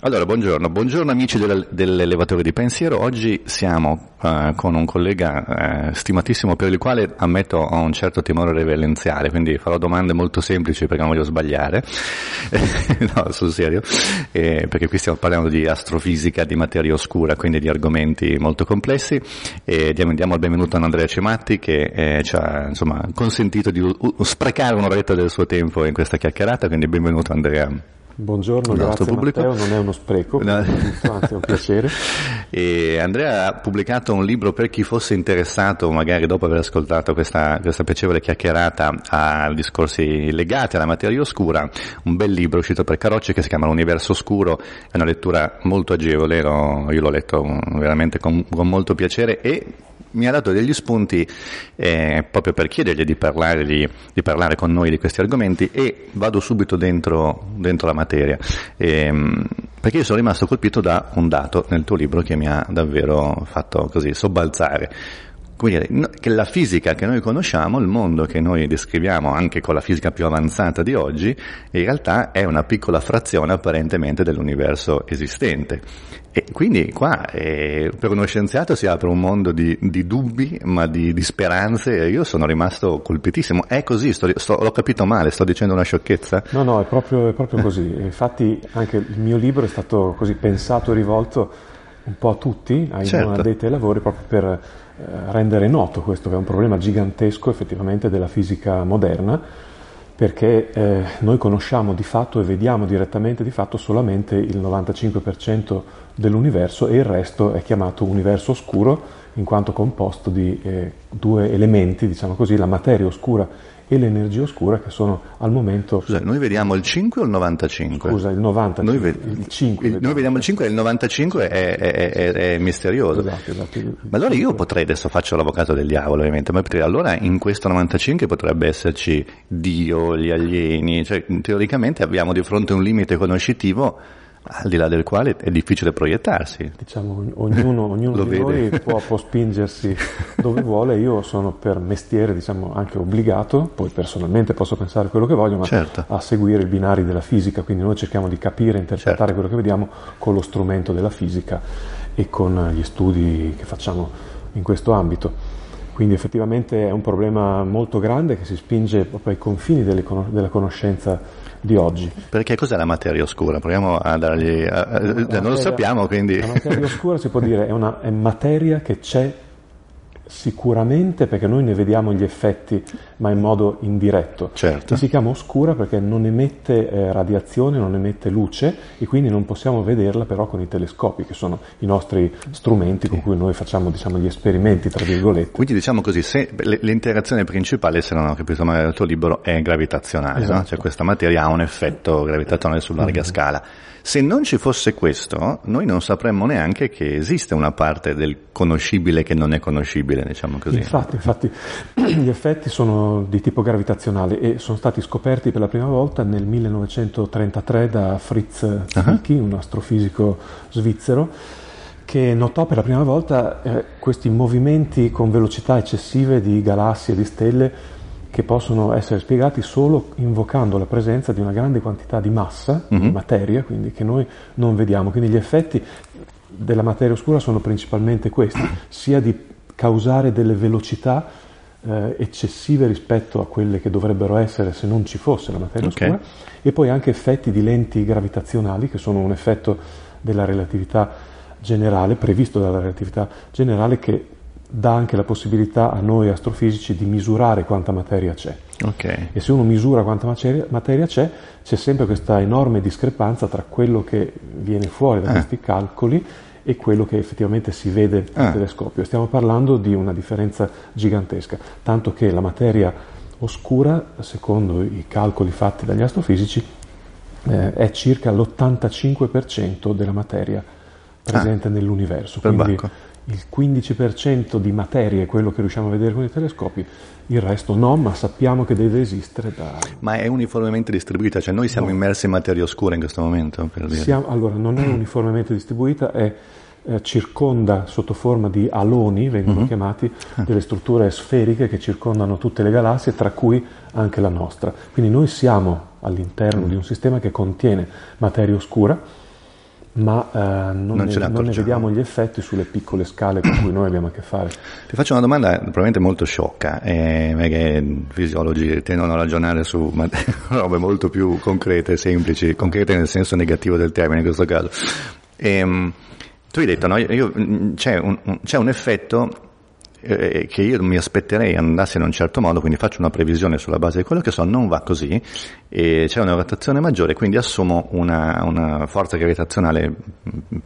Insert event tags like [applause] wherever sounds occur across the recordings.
Allora, buongiorno, buongiorno amici del, dell'elevatore di pensiero. Oggi siamo uh, con un collega uh, stimatissimo per il quale ammetto ho un certo timore reverenziale, quindi farò domande molto semplici perché non voglio sbagliare. [laughs] no, sul serio, eh, perché qui stiamo parlando di astrofisica, di materia oscura, quindi di argomenti molto complessi. E diamo, diamo il benvenuto a Andrea Cematti che eh, ci ha insomma, consentito di u- sprecare un'oretta del suo tempo in questa chiacchierata, quindi benvenuto Andrea. Buongiorno, grazie pubblico. Matteo, non è uno spreco, no. [laughs] anzi è un piacere. [laughs] E Andrea ha pubblicato un libro per chi fosse interessato, magari dopo aver ascoltato questa, questa piacevole chiacchierata, a discorsi legati alla materia oscura, un bel libro uscito per Carocci che si chiama L'universo oscuro, è una lettura molto agevole, io l'ho letto veramente con, con molto piacere e mi ha dato degli spunti eh, proprio per chiedergli di parlare, di, di parlare, con noi di questi argomenti e vado subito dentro, dentro la materia. Eh, perché io sono rimasto colpito da un dato nel tuo libro che mi ha davvero fatto così sobbalzare quindi che la fisica che noi conosciamo, il mondo che noi descriviamo anche con la fisica più avanzata di oggi, in realtà è una piccola frazione apparentemente dell'universo esistente. E quindi qua eh, per uno scienziato si apre un mondo di, di dubbi, ma di, di, speranze, e io sono rimasto colpitissimo. È così, sto, sto, l'ho capito male, sto dicendo una sciocchezza? No, no, è proprio, è proprio così. Infatti anche il mio libro è stato così pensato e rivolto un po' a tutti, ai certo. non addetti ai lavori, proprio per eh, rendere noto questo che è un problema gigantesco effettivamente della fisica moderna, perché eh, noi conosciamo di fatto e vediamo direttamente di fatto solamente il 95% dell'universo e il resto è chiamato universo oscuro in quanto composto di eh, due elementi, diciamo così, la materia oscura e l'energia oscura che sono al momento... Scusa, noi vediamo il 5 o il 95? Scusa, il 90, noi, ved- il 5. Il, noi vediamo il 5 e il 95 è, è, è, è misterioso. Esatto, esatto. Ma allora io potrei, adesso faccio l'avvocato del diavolo ovviamente, ma potrei, allora in questo 95 potrebbe esserci Dio, gli alieni, cioè teoricamente abbiamo di fronte un limite conoscitivo al di là del quale è difficile proiettarsi. Diciamo, ognuno, ognuno di noi può, può, spingersi [laughs] dove vuole, io sono per mestiere diciamo, anche obbligato, poi personalmente posso pensare quello che voglio, ma certo. a seguire i binari della fisica, quindi noi cerchiamo di capire, interpretare certo. quello che vediamo con lo strumento della fisica e con gli studi che facciamo in questo ambito. Quindi effettivamente è un problema molto grande che si spinge proprio ai confini della conoscenza di oggi. Perché cos'è la materia oscura? Proviamo a dargli... A, a, materia, non lo sappiamo, quindi... La materia oscura si può dire è una è materia che c'è Sicuramente perché noi ne vediamo gli effetti, ma in modo indiretto. Certo. Si chiama oscura perché non emette eh, radiazione, non emette luce e quindi non possiamo vederla però con i telescopi, che sono i nostri strumenti con cui noi facciamo diciamo, gli esperimenti, tra virgolette. Quindi diciamo così, se l'interazione principale, se non ho capito male dal tuo libro, è gravitazionale, esatto. no? cioè questa materia ha un effetto gravitazionale su larga mm-hmm. scala. Se non ci fosse questo, noi non sapremmo neanche che esiste una parte del conoscibile che non è conoscibile, diciamo così. Infatti, infatti [clears throat] gli effetti sono di tipo gravitazionale e sono stati scoperti per la prima volta nel 1933 da Fritz Zwicky, uh-huh. un astrofisico svizzero, che notò per la prima volta eh, questi movimenti con velocità eccessive di galassie e di stelle che possono essere spiegati solo invocando la presenza di una grande quantità di massa, mm-hmm. di mhm. materia, quindi che noi non vediamo. Quindi gli effetti della materia oscura sono principalmente questi, sia di causare delle velocità eh, eccessive rispetto a quelle che dovrebbero essere se non ci fosse la materia okay. oscura, e poi anche effetti di lenti gravitazionali, che sono un effetto della relatività generale, previsto dalla relatività generale, che dà anche la possibilità a noi astrofisici di misurare quanta materia c'è. Okay. E se uno misura quanta materia, materia, c'è, c'è sempre questa enorme discrepanza tra quello che viene fuori da eh. questi calcoli e quello che effettivamente si vede al eh. telescopio. Stiamo parlando di una differenza gigantesca, tanto che la materia oscura, secondo i calcoli fatti dagli astrofisici, eh, è circa l'85% della materia presente ah. nell'universo. Quindi, il 15% di materia è quello che riusciamo a vedere con i telescopi, il resto no, ma sappiamo che deve esistere da... Ma è uniformemente distribuita? Cioè noi siamo no. immersi in materia oscura in questo momento? Siamo, allora, non è [clears throat] uniformemente distribuita, è eh, circonda sotto forma di aloni, vengono uh-huh. chiamati, [laughs] ah. delle strutture sferiche che circondano tutte le galassie, tra cui anche la nostra. Quindi noi siamo all'interno uh-huh. di un sistema che contiene materia oscura, ma eh, non, non, ne, non, ne, vediamo gli effetti sulle piccole scale con cui noi abbiamo a che fare. [clears throat] Ti faccio una domanda probabilmente molto sciocca, eh, perché fisiologi tendono a ragionare su [laughs] robe molto più concrete, semplici, concrete nel senso negativo del termine in questo caso. E, ehm, tu hai detto, no, io, c'è, un, c'è un effetto eh, che io mi aspetterei andasse in un certo modo, quindi faccio una previsione sulla base di quello che so, non va così, e c'è una rotazione maggiore, quindi assumo una, una forza gravitazionale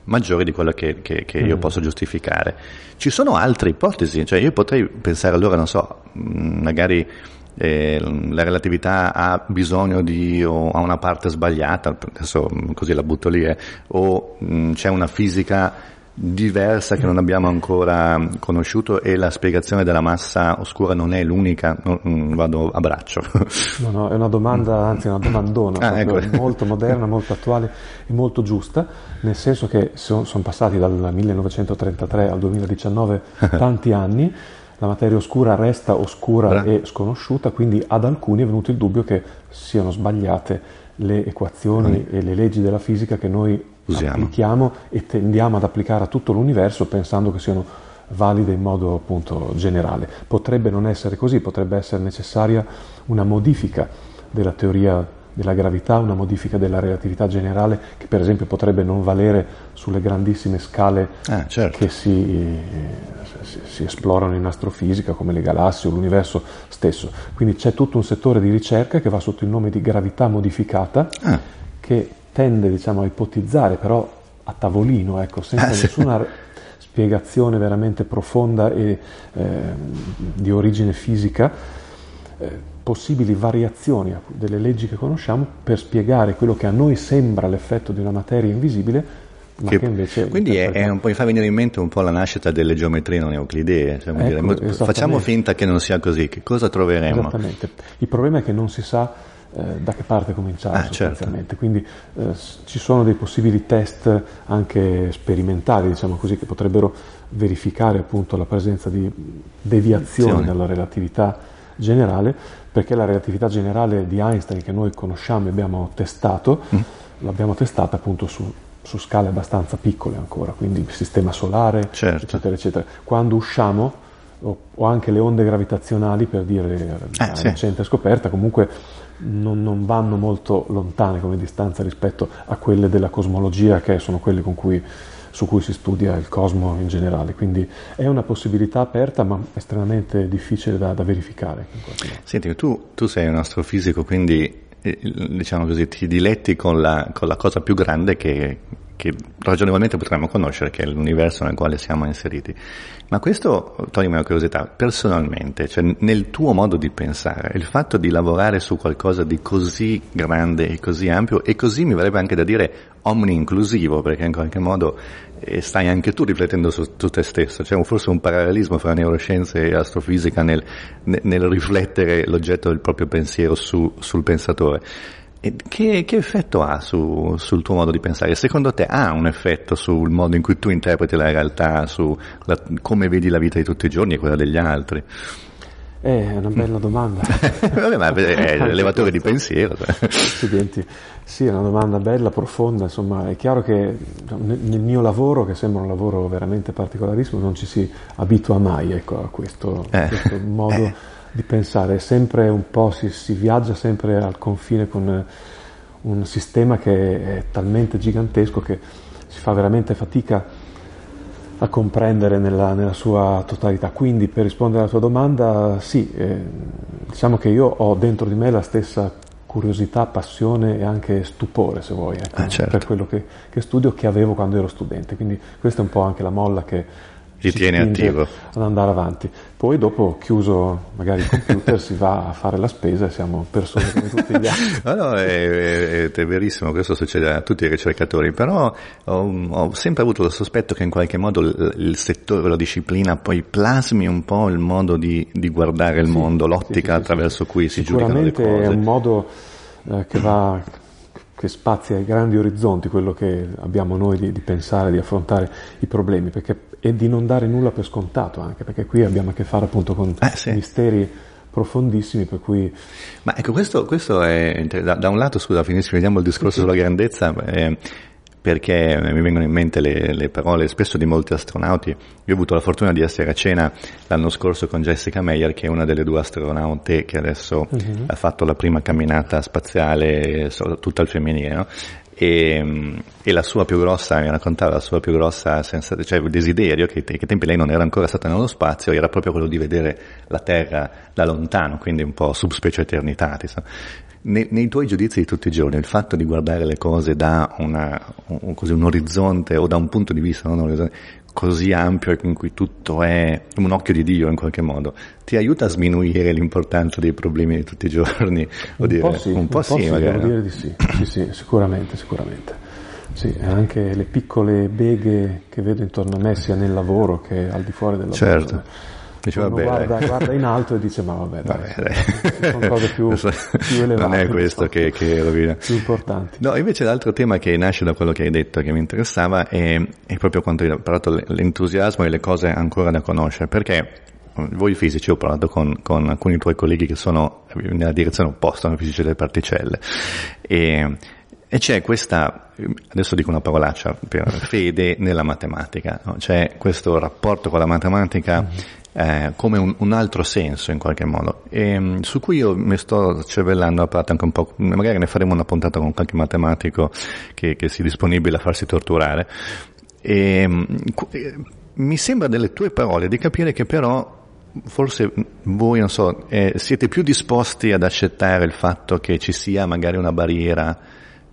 maggiore di quella che, che, che io mm. posso giustificare. Ci sono altre ipotesi, cioè io potrei pensare allora, non so, magari eh, la relatività ha bisogno di o ha una parte sbagliata, adesso così la butto lì, eh, o mh, c'è una fisica diversa che non abbiamo ancora conosciuto e la spiegazione della massa oscura non è l'unica, mm, vado a braccio. No, no, è una domanda, anzi una domandona, ah, ecco. molto moderna, molto attuale e molto giusta, nel senso che sono passati dal 1933 al 2019 tanti anni, la materia oscura resta oscura Bra. e sconosciuta, quindi ad alcuni è venuto il dubbio che siano sbagliate le equazioni mm. e le leggi della fisica che noi Usiamo. applichiamo e tendiamo ad applicare a tutto l'universo pensando che siano valide in modo appunto generale. Potrebbe non essere così, potrebbe essere necessaria una modifica della teoria della gravità, una modifica della relatività generale che per esempio potrebbe non valere sulle grandissime scale ah, certo. che si, si, si, esplorano in astrofisica come le galassie o l'universo stesso. Quindi c'è tutto un settore di ricerca che va sotto il nome di gravità modificata ah. che tende diciamo, a ipotizzare, però a tavolino, ecco, senza ah, nessuna sì. spiegazione veramente profonda e eh, di origine fisica, eh, possibili variazioni delle leggi che conosciamo per spiegare quello che a noi sembra l'effetto di una materia invisibile, ma che, che invece... Quindi è, è po', mi fa venire in mente un po' la nascita delle geometrie non euclidee, ecco, facciamo finta che non sia così, che cosa troveremo? Esattamente, il problema è che non si sa eh, da che parte cominciare ah, certo. sostanzialmente. Certo. Quindi eh, ci sono dei possibili test anche sperimentali, diciamo così, che potrebbero verificare appunto la presenza di deviazioni dalla relatività generale, perché la relatività generale di Einstein che noi conosciamo e abbiamo testato, mm. l'abbiamo testata appunto su, su, scale abbastanza piccole ancora, quindi il sistema solare, certo. eccetera, eccetera. Quando usciamo o, o, anche le onde gravitazionali, per dire eh, la sì. recente scoperta, comunque non, non, vanno molto lontane come distanza rispetto a quelle della cosmologia, che sono quelle cui, su cui si studia il cosmo in generale. Quindi è una possibilità aperta, ma estremamente difficile da, da verificare. Senti, tu, tu, sei un astrofisico, quindi eh, diciamo così, ti diletti con la, con la cosa più grande che, che ragionevolmente potremmo conoscere, che è l'universo nel quale siamo inseriti. Ma questo, toglimi una curiosità, personalmente, cioè nel tuo modo di pensare, il fatto di lavorare su qualcosa di così grande e così ampio, e così mi verrebbe anche da dire omni-inclusivo, perché in qualche modo eh, stai anche tu riflettendo su, su te stesso, c'è forse un parallelismo fra neuroscienze e astrofisica nel, nel riflettere l'oggetto del proprio pensiero su, sul pensatore. Che, che, effetto ha su, sul tuo modo di pensare? Secondo te ha un effetto sul modo in cui tu interpreti la realtà, su la, come vedi la vita di tutti i giorni e quella degli altri? Eh, è una bella domanda. [laughs] Vabbè, ma è [laughs] l'elevatore di pensiero. Accidenti. Sì, è una domanda bella, profonda, insomma, è chiaro che nel mio lavoro, che sembra un lavoro veramente particolarissimo, non ci si abitua mai ecco, a questo, eh. questo [laughs] modo eh di pensare, sempre un po' si, si, viaggia sempre al confine con un sistema che è talmente gigantesco che si fa veramente fatica a comprendere nella, nella sua totalità. Quindi per rispondere alla tua domanda, sì, eh, diciamo che io ho dentro di me la stessa curiosità, passione e anche stupore, se vuoi, ecco, ah, certo. per quello che, che, studio che avevo quando ero studente. Quindi questa è un po' anche la molla che ti tiene attivo. Ad andare avanti. Poi dopo, chiuso magari il computer, si va a fare la spesa e siamo persone come tutti gli altri. [laughs] no, no, è, è, è, verissimo, questo succede a tutti i ricercatori, però ho, ho, sempre avuto il sospetto che in qualche modo il, il, settore, la disciplina poi plasmi un po' il modo di, di guardare il sì, mondo, l'ottica sì, sì, attraverso cui si giudicano le cose. Sicuramente è un modo eh, che va che spazia ai grandi orizzonti quello che abbiamo noi di, di, pensare, di affrontare i problemi, perché, e di non dare nulla per scontato anche, perché qui abbiamo a che fare appunto con eh, sì. misteri profondissimi per cui... Ma ecco, questo, questo è, da, da, un lato, scusa, finisco, vediamo il discorso sulla grandezza, eh, perché mi vengono in mente le, le, parole spesso di molti astronauti. Io ho avuto la fortuna di essere a cena l'anno scorso con Jessica Meyer, che è una delle due astronaute che adesso uh-huh. ha fatto la prima camminata spaziale tutta al femminile, no? E, e, la sua più grossa, mi raccontava la sua più grossa sensazione, cioè il desiderio, che, che ai tempi lei non era ancora stata nello spazio, era proprio quello di vedere la Terra da lontano, quindi un po' subspecie eternitatis. Nei, nei, tuoi giudizi di tutti i giorni, il fatto di guardare le cose da una, un, così, un orizzonte o da un punto di vista non così ampio in cui tutto è un occhio di Dio in qualche modo, ti aiuta a sminuire l'importanza dei problemi di tutti i giorni? Un dire, po' sì, un po', un sì, po sì magari. Devo dire di sì, sì, sì, sicuramente, sicuramente. Sì, anche le piccole beghe che vedo intorno a me, sia nel lavoro che al di fuori del lavoro. Certo Dice, vabbè, guarda, guarda, in alto e dice ma vabbè, dai, vabbè, sono cose più, [laughs] più elevate. Non è questo che, che rovina. Più importanti. No, invece l'altro tema che nasce da quello che hai detto che mi interessava è, è proprio quando hai parlato l'entusiasmo e le cose ancora da conoscere, perché voi fisici, ho parlato con, con, alcuni tuoi colleghi che sono nella direzione opposta, sono fisici delle particelle, e, e, c'è questa, adesso dico una parolaccia, per fede nella matematica, no? c'è questo rapporto con la matematica mm-hmm eh, come un, un, altro senso in qualche modo, e, mm, su cui io mi sto cervellando a parte anche un po', magari ne faremo una puntata con qualche matematico che, che sia disponibile a farsi torturare. E, mm, eh, mi sembra delle tue parole di capire che però forse voi, non so, eh, siete più disposti ad accettare il fatto che ci sia magari una barriera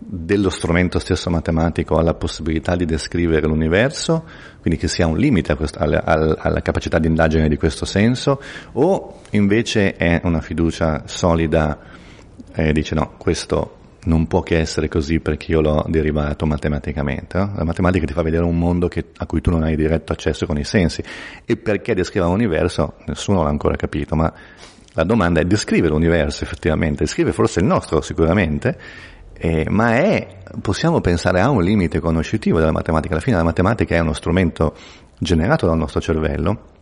dello strumento stesso matematico alla possibilità di descrivere l'universo, quindi che sia un limite questa, alla, alla, capacità di indagine di questo senso, o invece è una fiducia solida e dice no, questo non può che essere così perché io l'ho derivato matematicamente. No? La matematica ti fa vedere un mondo che, a cui tu non hai diretto accesso con i sensi. E perché descriva l'universo? Nessuno l'ha ancora capito, ma la domanda è descrivere l'universo effettivamente, descrive forse il nostro sicuramente, eh, ma è, possiamo pensare a un limite conoscitivo della matematica. Alla fine la matematica è uno strumento generato dal nostro cervello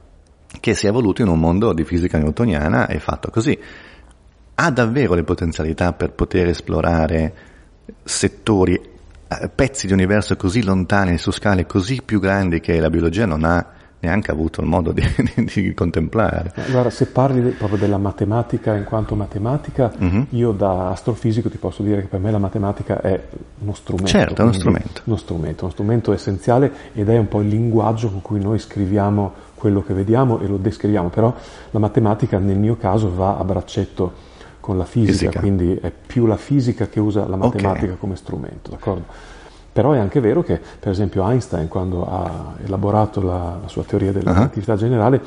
che si è evoluto in un mondo di fisica newtoniana e fatto così. Ha davvero le potenzialità per poter esplorare settori, eh, pezzi di universo così lontani, su scale così più grandi che la biologia non ha neanche avuto il modo [laughs] di, di, contemplare. Allora, se parli de, proprio della matematica in quanto matematica, uh-huh. io da astrofisico ti posso dire che per me la matematica è uno strumento. Certo, è uno strumento. Uno strumento, uno strumento essenziale ed è un po' il linguaggio con cui noi scriviamo quello che vediamo e lo descriviamo, però la matematica nel mio caso va a braccetto con la fisica, fisica. quindi è più la fisica che usa la matematica okay. come strumento, d'accordo? Però è anche vero che, per esempio, Einstein, quando ha elaborato la, la sua teoria della relatività uh-huh. generale,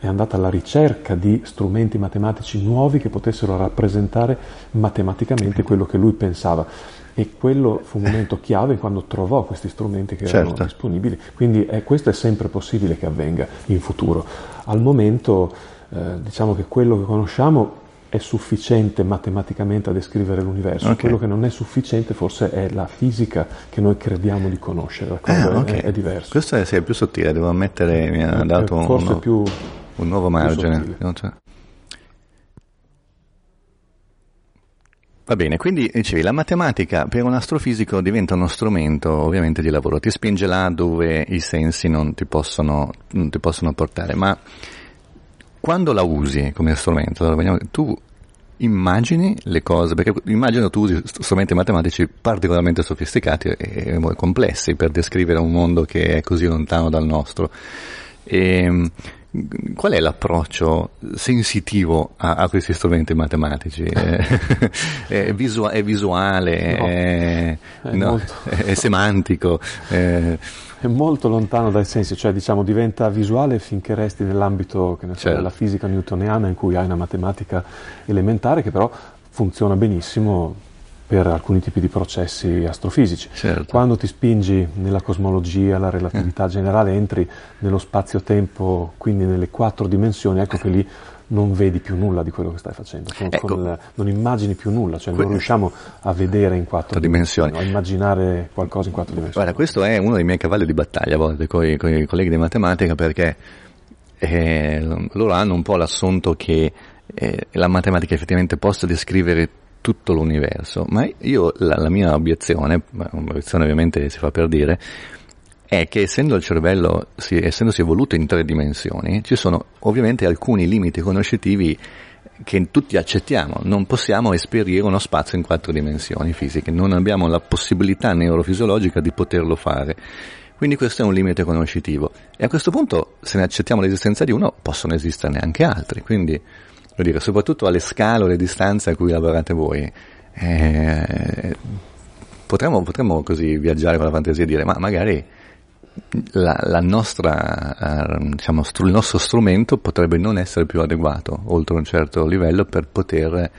è andata alla ricerca di strumenti matematici nuovi che potessero rappresentare matematicamente quello che lui pensava. E quello fu un momento chiave quando trovò questi strumenti che erano certo. disponibili. Quindi eh, questo è sempre possibile che avvenga in futuro. Al momento, eh, diciamo che quello che conosciamo è sufficiente matematicamente a descrivere l'universo, okay. quello che non è sufficiente forse è la fisica che noi crediamo di conoscere, ah, okay. è, è, diverso. Questo è, sì, è, più sottile, devo ammettere, mi ha dato un, uno, più, un, nuovo margine. Va bene, quindi dicevi, la matematica per un astrofisico diventa uno strumento ovviamente di lavoro, ti spinge là dove i sensi non ti possono, non ti possono portare, ma quando la usi come strumento, tu immagini le cose, perché immagino tu usi strumenti matematici particolarmente sofisticati e complessi per descrivere un mondo che è così lontano dal nostro. E, ehm, qual è l'approccio sensitivo a, a questi strumenti matematici? [laughs] È, è, visua- è visuale, no, è, no, è, semantico? è molto lontano dai sensi, cioè diciamo diventa visuale finché resti nell'ambito so, certo. della fisica newtoniana in cui hai una matematica elementare che però funziona benissimo per alcuni tipi di processi astrofisici. Certo. Quando ti spingi nella cosmologia, la relatività eh. generale, entri nello spazio-tempo, quindi nelle quattro dimensioni, ecco che lì non vedi più nulla di quello che stai facendo, con, ecco. con la, non immagini più nulla, cioè non riusciamo a vedere in quattro dimensioni, a immaginare qualcosa in quattro dimensioni. Guarda, questo è uno dei miei cavalli di battaglia a volte con i, colleghi di matematica perché eh, loro hanno un po' l'assunto che eh, la matematica effettivamente possa descrivere tutto l'universo, ma io la, la mia obiezione, un'obiezione ovviamente si fa per dire, è che essendo il cervello, si, essendosi evoluto in tre dimensioni, ci sono ovviamente alcuni limiti conoscitivi che tutti accettiamo, non possiamo esperire uno spazio in quattro dimensioni fisiche, non abbiamo la possibilità neurofisiologica di poterlo fare. Quindi questo è un limite conoscitivo. E a questo punto, se ne accettiamo l'esistenza di uno, possono esisterne anche altri. Quindi, dire, soprattutto alle scale o alle distanze a cui lavorate voi, eh, potremmo, potremmo così viaggiare con la fantasia e dire, ma magari la, la nostra, uh, diciamo, str- il nostro strumento potrebbe non essere più adeguato oltre un certo livello per poter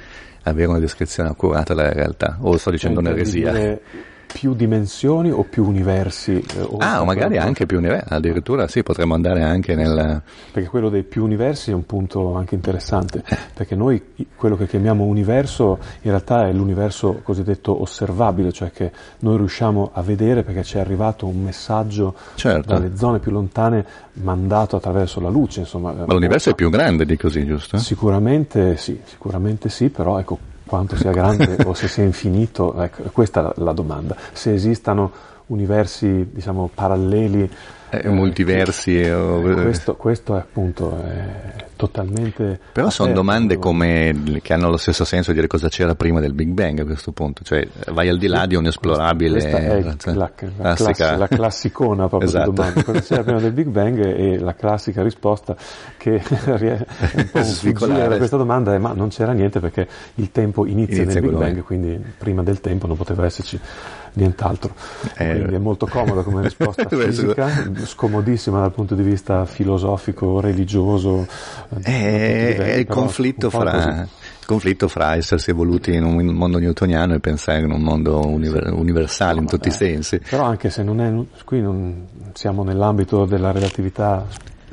avere una descrizione accurata della realtà. O sto dicendo un'eresia più dimensioni o più universi? Eh, o ah, o magari anche più universi, addirittura sì, potremmo andare anche nel... Perché quello dei più universi è un punto anche interessante, eh. perché noi quello che chiamiamo universo in realtà è l'universo cosiddetto osservabile, cioè che noi riusciamo a vedere perché ci è arrivato un messaggio certo. dalle zone più lontane mandato attraverso la luce. Insomma, Ma l'universo è più grande di così, giusto? Sicuramente sì, sicuramente sì, però ecco quanto sia grande o se sia infinito, ecco, questa è la, domanda. Se esistano universi diciamo, paralleli eh, multiversi. Eh, o... questo, questo, è appunto è totalmente. Però sono domande come, che hanno lo stesso senso di dire cosa c'era prima del Big Bang a questo punto, cioè vai al di là di un esplorabile. Questa è la, la, classica. la, classicona proprio esatto. di domanda. Cosa c'era prima del Big Bang e la classica risposta che [laughs] è un po' fuggire da questa domanda è ma non c'era niente perché il tempo inizia, inizia nel Big Bang, quindi prima del tempo non poteva esserci nient'altro. Eh, Quindi è molto comoda come [laughs] risposta fisica, scomodissima dal punto di vista filosofico, religioso. Eh, è il conflitto fra conflitto fra essersi evoluti in un mondo newtoniano e pensare in un mondo univer- universale in tutti i sensi. Però anche se non è, qui non siamo nell'ambito della relatività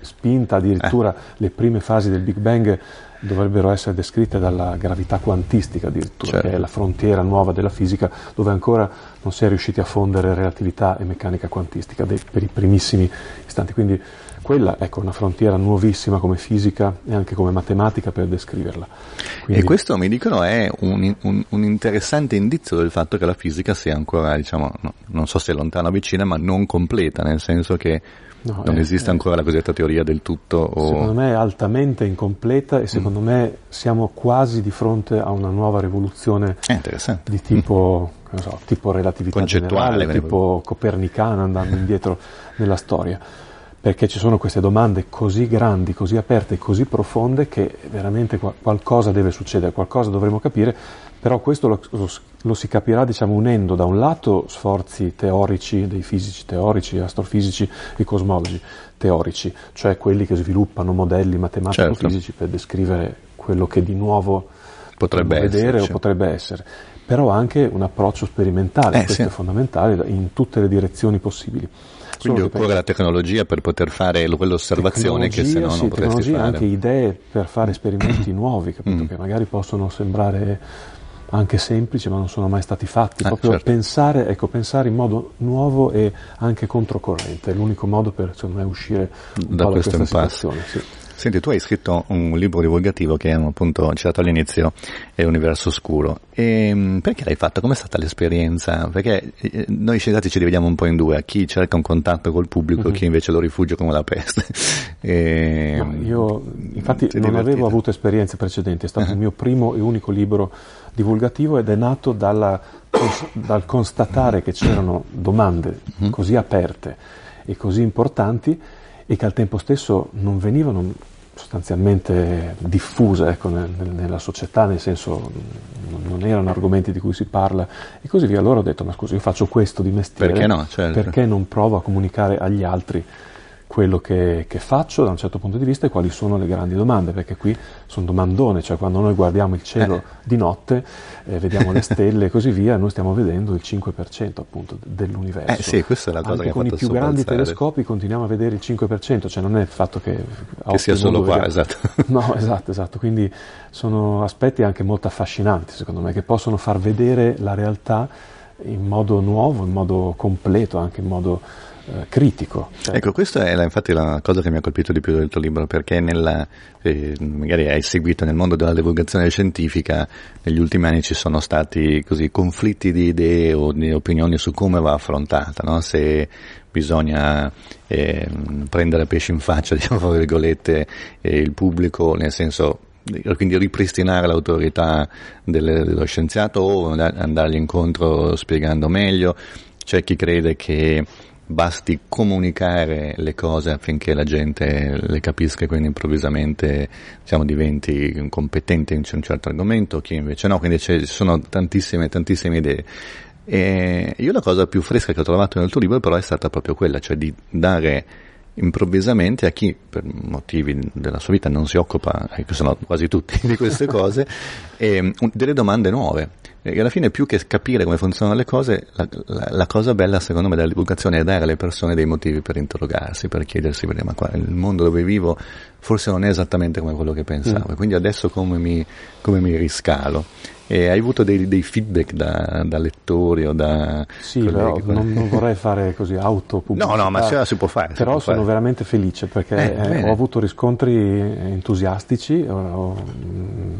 spinta, addirittura eh. le prime fasi del Big Bang dovrebbero essere descritte dalla gravità quantistica addirittura, certo. che è la frontiera nuova della fisica, dove ancora non si è riusciti a fondere relatività e meccanica quantistica dei, per i primissimi istanti. Quindi quella ecco, è una frontiera nuovissima come fisica e anche come matematica per descriverla. Quindi... E questo mi dicono è un, un, un, interessante indizio del fatto che la fisica sia ancora, diciamo, no, non so se lontana o vicina, ma non completa, nel senso che No, non è, esiste è, ancora la cosiddetta teoria del tutto? O... Secondo me è altamente incompleta e secondo mm. me siamo quasi di fronte a una nuova rivoluzione di tipo, mm. so, tipo relatività generale, tipo copernicana andando indietro nella storia perché ci sono queste domande così grandi, così aperte così profonde che veramente qualcosa deve succedere, qualcosa dovremo capire, però questo lo, lo, lo, si capirà diciamo, unendo da un lato sforzi teorici dei fisici teorici, astrofisici e cosmologi teorici, cioè quelli che sviluppano modelli matematico-fisici certo. per descrivere quello che di nuovo potrebbe vedere esserci. o potrebbe essere, però anche un approccio sperimentale, eh, questo sì. è fondamentale in tutte le direzioni possibili. Quindi occorre la tecnologia per poter fare quell'osservazione che se no non sì, potresti fare. anche idee per fare esperimenti nuovi, capito? Mm. Che magari possono sembrare anche semplici ma non sono mai stati fatti, ah, proprio certo. pensare, ecco, pensare, in modo nuovo e anche controcorrente, è l'unico modo per secondo me uscire da, da questa situazione. Sì. Senti, tu hai scritto un libro divulgativo che appunto citato all'inizio, è Universo Oscuro. E ehm, perché l'hai fatto? Com'è stata l'esperienza? Perché eh, noi scienziati ci dividiamo un po' in due, a chi cerca un contatto col pubblico e mm-hmm. chi invece lo rifugge come la peste. [laughs] E, no, io infatti non avevo avuto esperienze precedenti, è stato uh-huh. il mio primo e unico libro divulgativo ed è nato dalla, dal constatare che c'erano domande uh-huh. così aperte e così importanti e che al tempo stesso non venivano sostanzialmente diffuse ecco, nel, nella società, nel senso non erano argomenti di cui si parla e così via. Allora ho detto, ma scusa, io faccio questo di mestiere, perché, no? certo. perché non provo a comunicare agli altri quello che, che, faccio da un certo punto di vista e quali sono le grandi domande, perché qui sono domandone, cioè quando noi guardiamo il cielo eh. di notte, eh, vediamo le stelle e così via, noi stiamo vedendo il 5% appunto dell'universo. Eh sì, questa è la cosa Anche che con i più grandi telescopi continuiamo a vedere il 5%, cioè non è il fatto che... Che sia solo qua, vediamo. esatto. [laughs] No, esatto, esatto, quindi sono aspetti anche molto affascinanti secondo me, che possono far vedere la realtà in modo nuovo, in modo completo, anche in modo eh, critico. Cioè. Ecco, questa è la, infatti la cosa che mi ha colpito di più del tuo libro, perché nella, eh, magari hai seguito nel mondo della divulgazione scientifica, negli ultimi anni ci sono stati così conflitti di idee o di opinioni su come va affrontata, no? se bisogna eh, prendere pesci in faccia, [laughs] diciamo, fra virgolette, il pubblico, nel senso quindi ripristinare l'autorità del, dello scienziato o andargli incontro spiegando meglio. C'è chi crede che basti comunicare le cose affinché la gente le capisca e quindi improvvisamente diciamo, diventi competente in un certo argomento, chi invece no, quindi ci sono tantissime, tantissime idee. E io la cosa più fresca che ho trovato nel tuo libro però è stata proprio quella, cioè di dare improvvisamente a chi per motivi della sua vita non si occupa, che sono quasi tutti di queste [laughs] cose, eh, delle domande nuove. E alla fine più che capire come funzionano le cose, la, la, la, cosa bella secondo me della divulgazione è dare alle persone dei motivi per interrogarsi, per chiedersi, ma qua, il mondo dove vivo forse non è esattamente come quello che pensavo, mm. quindi adesso come mi, come mi riscalo. E hai avuto dei, dei feedback da, da, lettori o da... Sì, però non, non, vorrei fare così autopubblicità. No, no, ma ce si può fare. Però sono fare. veramente felice perché eh, eh, ho avuto riscontri entusiastici, ho, ho,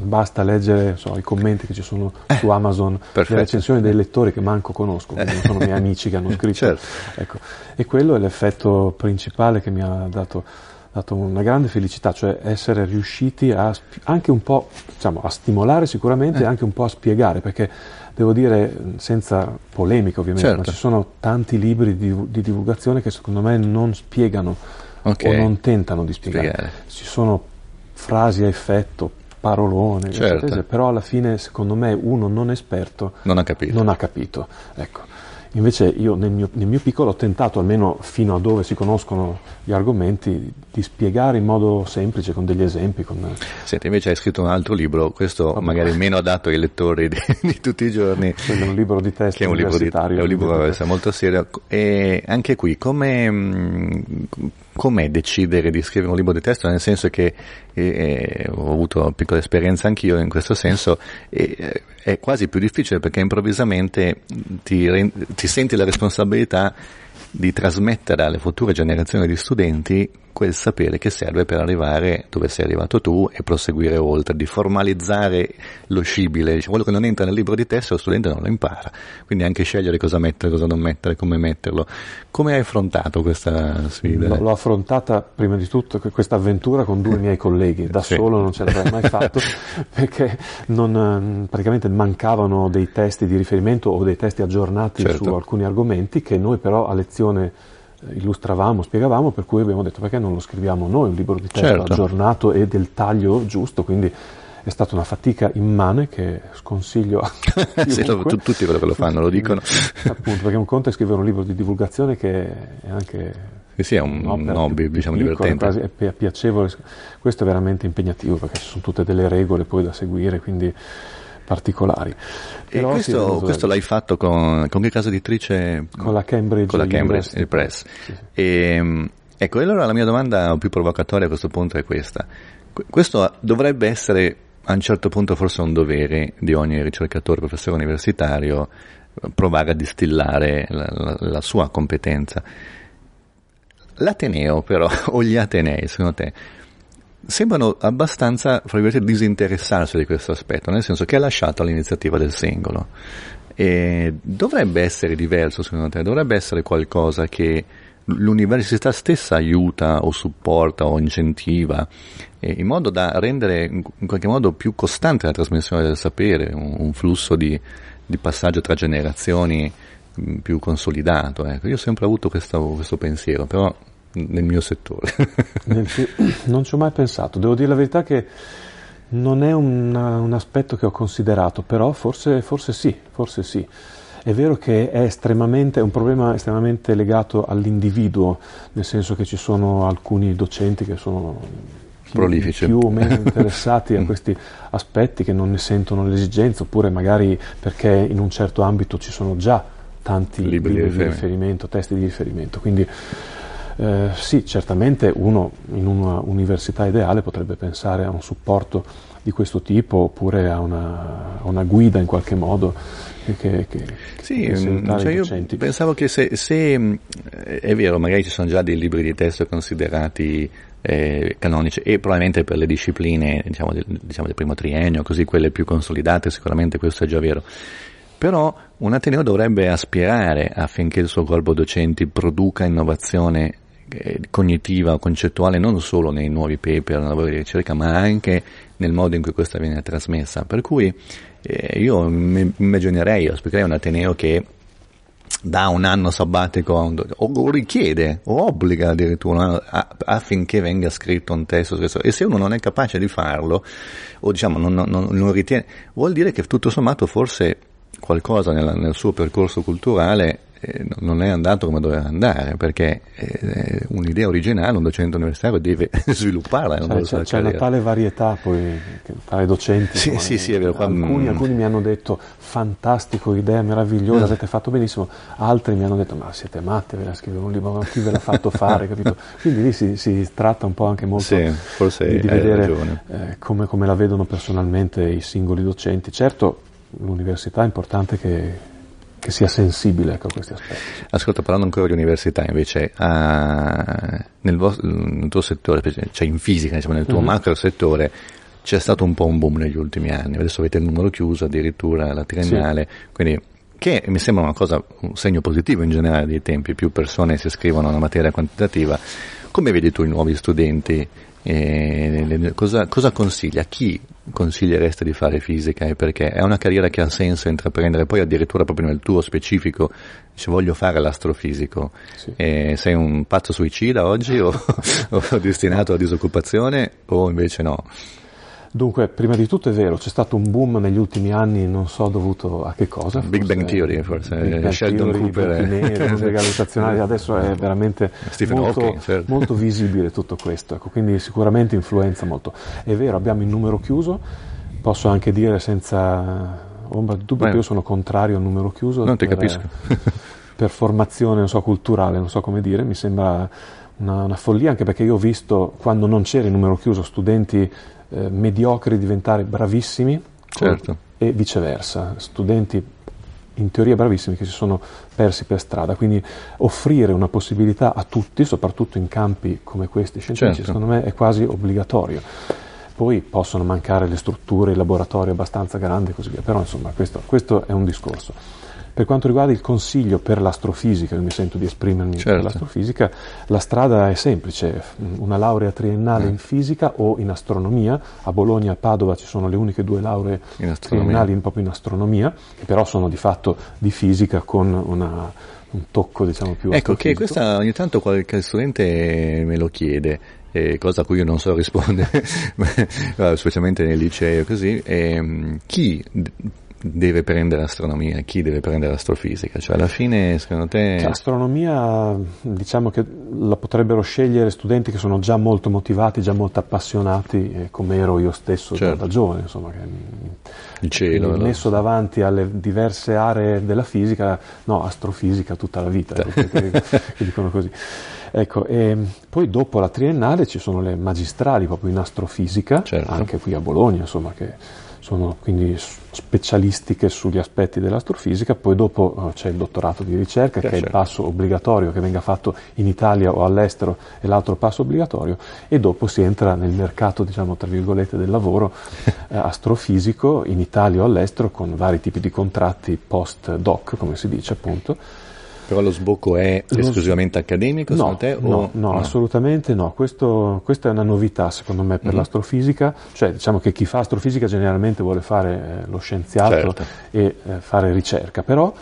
basta leggere so, i commenti che ci sono eh, su Amazon, perfetto. le recensioni dei lettori che manco conosco, quindi sono miei [laughs] amici che hanno scritto. certo. ecco. E quello è l'effetto principale che mi ha dato dato una grande felicità, cioè essere riusciti a, anche un po' diciamo, a stimolare sicuramente e eh. anche un po' a spiegare, perché devo dire, senza polemica ovviamente, certo. ma ci sono tanti libri di, di, divulgazione che secondo me non spiegano okay. o non tentano di spiegare. spiegare. Ci sono frasi a effetto, parolone, certo. però alla fine secondo me uno non esperto non ha capito. Non ha capito. Ecco. Invece io nel mio, nel mio, piccolo ho tentato, almeno fino a dove si conoscono gli argomenti, di spiegare in modo semplice, con degli esempi. Con... Senti, invece hai scritto un altro libro, questo magari meno adatto ai lettori di, [laughs] di tutti i giorni. È un libro di testo che è un libro, di, è un libro molto serio. E anche qui, come com'è decidere di scrivere un libro di testo, nel senso che eh, eh ho avuto piccola esperienza anch'io in questo senso, eh, è quasi più difficile perché improvvisamente ti, ti senti la responsabilità di trasmettere alle future generazioni di studenti quel sapere che serve per arrivare dove sei arrivato tu e proseguire oltre, di formalizzare lo scibile, diciamo, quello che non entra nel libro di testo lo studente non lo impara, quindi anche scegliere cosa mettere, cosa non mettere, come metterlo. Come hai affrontato questa sfida? L'ho affrontata prima di tutto questa avventura con due [laughs] miei colleghi, da sì. solo non ce l'avrei mai fatto [laughs] perché non, praticamente mancavano dei testi di riferimento o dei testi aggiornati certo. su alcuni argomenti che noi però a lezione illustravamo, spiegavamo, per cui abbiamo detto perché non lo scriviamo noi un libro di testo certo. aggiornato e del taglio giusto, quindi è stata una fatica immane che sconsiglio a [laughs] sì, lo, tutti quello che lo fanno lo dicono. Appunto, perché un conto è scrivere un libro di divulgazione che è anche... Sì, sì, è un, un hobby, diciamo, divertente. È piacevole, questo è veramente impegnativo perché ci sono tutte delle regole poi da seguire, quindi particolari. E questo, questo l'hai fatto con, con, che casa editrice? Con la Cambridge, con la Cambridge Press. Sì, sì. E, ehm, ecco, allora la mia domanda più provocatoria a questo punto è questa. Questo dovrebbe essere a un certo punto forse un dovere di ogni ricercatore, professore universitario, provare a distillare la, la, la sua competenza. L'Ateneo però, [laughs] o gli Atenei, secondo te, sembrano abbastanza, disinteressarsi di questo aspetto, nel senso che ha lasciato l'iniziativa del singolo. E dovrebbe essere diverso secondo te? Dovrebbe essere qualcosa che l'università stessa aiuta o supporta o incentiva in modo da rendere in qualche modo più costante la trasmissione del sapere, un, un flusso di, di, passaggio tra generazioni più consolidato. Ecco. Io ho sempre avuto questo, questo pensiero, però nel mio settore. [laughs] non ci ho mai pensato, devo dire la verità che non è una, un aspetto che ho considerato, però forse, forse sì, forse sì. È vero che è, estremamente, è un problema estremamente legato all'individuo, nel senso che ci sono alcuni docenti che sono Prolifici. più o meno [laughs] interessati a questi aspetti, che non ne sentono l'esigenza, oppure magari perché in un certo ambito ci sono già tanti libri, libri di riferimento, testi di riferimento. Quindi Eh, sì, certamente uno in una università ideale potrebbe pensare a un supporto di questo tipo oppure a una, a una guida in qualche modo che, che, sì, che mm, cioè io pensavo che se, se, mm, è vero, magari ci sono già dei libri di testo considerati eh, canonici e probabilmente per le discipline diciamo del, diciamo del, primo triennio, così quelle più consolidate, sicuramente questo è già vero. Però un Ateneo dovrebbe aspirare affinché il suo corpo docenti produca innovazione cognitiva o concettuale non solo nei nuovi paper, nei lavori di ricerca, ma anche nel modo in cui questa viene trasmessa. Per cui eh, io immaginerei, auspicherei un Ateneo che dà un anno sabbatico o, richiede o obbliga addirittura affinché venga scritto un testo e se uno non è capace di farlo o diciamo non, non, non ritiene vuol dire che tutto sommato forse qualcosa nel, nel suo percorso culturale eh, non è andato come doveva andare, perché eh, un'idea originale un docente universitario deve [laughs] svilupparla. Cioè, c'è, c'è una tale varietà poi tra i docenti. Sì, sì, sì, è vero. Alcuni, alcuni, mi hanno detto fantastico, idea meravigliosa, mm. avete fatto benissimo, altri mi hanno detto ma siete matti a scrivere un libro, ma chi ve l'ha fatto fare, [laughs] capito? Quindi lì si, si, tratta un po' anche molto sì, forse di, di vedere eh, come, come la vedono personalmente i singoli docenti. Certo, l'università è importante che che sia sensibile ecco, a questi aspetti. Ascolta, parlando ancora di università, invece, uh, nel, vostro, nel, tuo settore, cioè in fisica, diciamo, nel tuo mm-hmm. macro settore, c'è stato un po' un boom negli ultimi anni. Adesso avete il numero chiuso, addirittura la triennale, sì. quindi che mi sembra una cosa, un segno positivo in generale dei tempi, più persone si iscrivono a una materia quantitativa. Come vedi tu i nuovi studenti e cosa, cosa consigli? A chi consiglieresti di fare fisica e perché? È una carriera che ha senso intraprendere, poi addirittura proprio nel tuo specifico, dice voglio fare l'astrofisico. Sì. sei un pazzo suicida oggi o, [laughs] o destinato a disoccupazione o invece no? Dunque, prima di tutto è vero, c'è stato un boom negli ultimi anni, non so dovuto a che cosa. Big Bang Theory, forse. Big Bang Sheldon Theory, Cooper. Nere, gravitazionali, [laughs] adesso è veramente molto, Hawking, certo. molto, visibile tutto questo, ecco, quindi sicuramente influenza molto. È vero, abbiamo il numero chiuso, posso anche dire senza ombra di dubbio che io sono contrario al numero chiuso. Non ti per, capisco. per formazione, non so, culturale, non so come dire, mi sembra una, una follia, anche perché io ho visto, quando non c'era il numero chiuso, studenti eh, mediocri diventare bravissimi certo. e viceversa, studenti in teoria bravissimi che si sono persi per strada, quindi offrire una possibilità a tutti, soprattutto in campi come questi scientifici, certo. secondo me è quasi obbligatorio. Poi possono mancare le strutture, i laboratori abbastanza grandi e così via, però insomma questo, questo è un discorso. Per quanto riguarda il consiglio per l'astrofisica, io mi sento di esprimermi certo. per l'astrofisica, la strada è semplice, una laurea triennale mm. in fisica o in astronomia, a Bologna e a Padova ci sono le uniche due lauree triennali in, proprio in astronomia, che però sono di fatto di fisica con una, un tocco diciamo più Ecco che questa ogni tanto qualche studente me lo chiede. Eh, cosa a cui io non so rispondere, [laughs] specialmente nel liceo così, eh, chi deve prendere astronomia, chi deve prendere astrofisica? Cioè alla fine secondo te... L'astronomia diciamo che la potrebbero scegliere studenti che sono già molto motivati, già molto appassionati, eh, come ero io stesso certo. da, giovane, insomma, che il cielo, messo no? davanti alle diverse aree della fisica, no, astrofisica tutta la vita, che, [laughs] che dicono così. Ecco, poi dopo la triennale ci sono le magistrali proprio in astrofisica, certo. anche qui a Bologna, insomma, che sono quindi specialistiche sugli aspetti dell'astrofisica, poi dopo uh, c'è il dottorato di ricerca che, che è il passo obbligatorio che venga fatto in Italia o all'estero e l'altro passo obbligatorio e dopo si entra nel mercato diciamo tra virgolette del lavoro [laughs] eh, astrofisico in Italia o all'estero con vari tipi di contratti post doc come si dice appunto però lo sbocco è lo esclusivamente accademico, no, te? No, no, no, assolutamente no. Questo, questa è una novità secondo me per mm-hmm. l'astrofisica, cioè diciamo che chi fa astrofisica generalmente vuole fare eh, lo scienziato certo. e eh, fare ricerca, però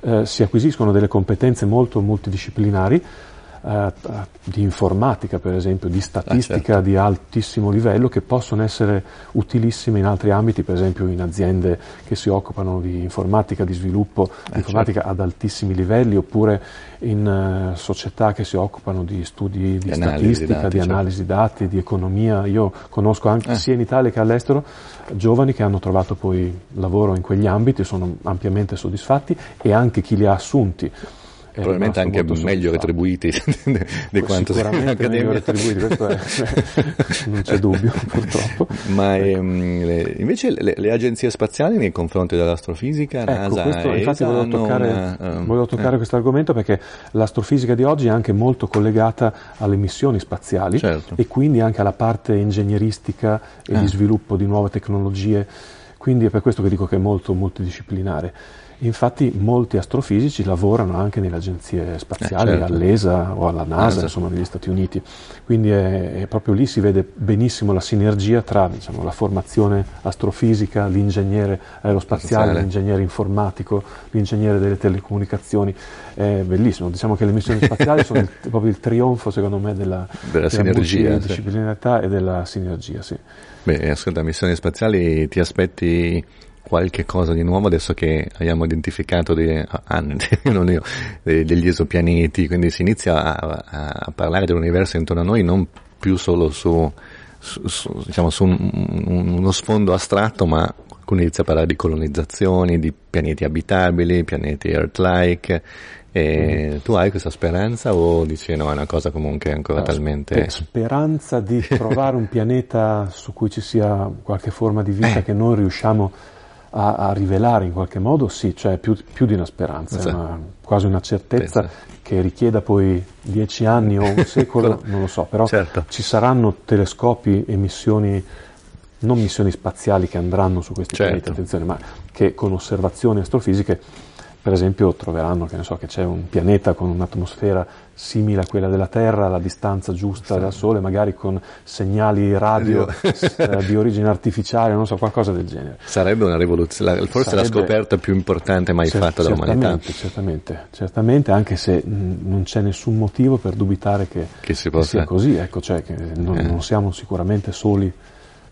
eh, si acquisiscono delle competenze molto multidisciplinari eh, di informatica, per esempio, di statistica ah, certo. di altissimo livello che possono essere utilissime in altri ambiti, per esempio in aziende che si occupano di informatica, di sviluppo di eh, informatica certo. ad altissimi livelli, oppure in uh, società che si occupano di studi di, di statistica, dati, di certo. analisi dati, di economia. Io conosco anche eh. sia in Italia che all'estero giovani che hanno trovato poi lavoro in quegli ambiti, sono ampiamente soddisfatti e anche chi li ha assunti probabilmente anche meglio retribuiti [laughs] di quanto sicuramente meglio retribuiti, questo è, [laughs] non c'è dubbio purtroppo. Ma ehm, le, invece le, le, agenzie spaziali nei confronti dell'astrofisica, ecco, NASA, questo, infatti volevo toccare, una, um, volevo toccare eh. questo argomento perché l'astrofisica di oggi è anche molto collegata alle missioni spaziali certo. e quindi anche alla parte ingegneristica e ah. di sviluppo di nuove tecnologie, quindi è per questo che dico che è molto multidisciplinare. Infatti molti astrofisici lavorano anche nelle agenzie spaziali, eh, certo. all'ESA o alla NASA, esatto. insomma, negli Stati Uniti. Quindi è, è, proprio lì si vede benissimo la sinergia tra diciamo, la formazione astrofisica, l'ingegnere aerospaziale, l'ingegnere informatico, l'ingegnere delle telecomunicazioni. È bellissimo. Diciamo che le missioni spaziali sono il, proprio il trionfo, secondo me, della, della, della sinergia, multidisciplinarità sì. e della sinergia. Sì. Beh, ascolta, missioni spaziali ti aspetti qualche cosa di nuovo adesso che abbiamo identificato dei, anni, [laughs] non io, degli esopianeti, quindi si inizia a, a, parlare dell'universo intorno a noi non più solo su, su, su, diciamo, su un, uno sfondo astratto, ma qualcuno inizia a parlare di colonizzazioni, di pianeti abitabili, pianeti Earth-like. E tu hai questa speranza o dici no, è una cosa comunque ancora talmente... Speranza di [laughs] trovare un pianeta su cui ci sia qualche forma di vita eh. che noi riusciamo a a, rivelare in qualche modo, sì, cioè più, più di una speranza, sì. una, quasi una certezza sì. che richieda poi dieci anni o un [laughs] secolo, non lo so, però certo. ci saranno telescopi e missioni, non missioni spaziali che andranno su questi certo. pianeti, attenzione, ma che con osservazioni astrofisiche per esempio troveranno che, so, che, c'è un pianeta con un'atmosfera simile a quella della Terra, alla distanza giusta sì. dal Sole, magari con segnali radio [laughs] eh, di origine artificiale, non so, qualcosa del genere. Sarebbe una rivoluzione, forse Sarebbe, la scoperta più importante mai cer- fatta dall'umanità. Certamente, certamente, anche se mh, non c'è nessun motivo per dubitare che, che, che sia così, ecco, cioè che non, eh. non siamo sicuramente soli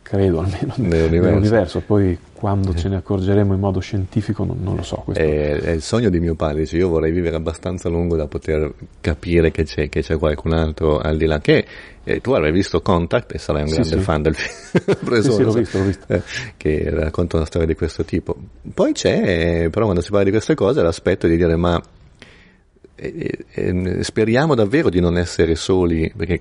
credo almeno nell'universo. nell'universo. Poi quando ce ne accorgeremo in modo scientifico non, non lo so. È, è, il sogno di mio padre, dice, io vorrei vivere abbastanza lungo da poter capire che c'è, che c'è qualcun altro al di là. Che eh, tu avrai visto Contact e sarai un sì, grande sì. fan del film. [laughs] sì, sì, l'ho visto, l'ho visto. Eh, che racconta una storia di questo tipo. Poi c'è, però quando si parla di queste cose, l'aspetto di dire ma e, e, speriamo davvero di non essere soli, perché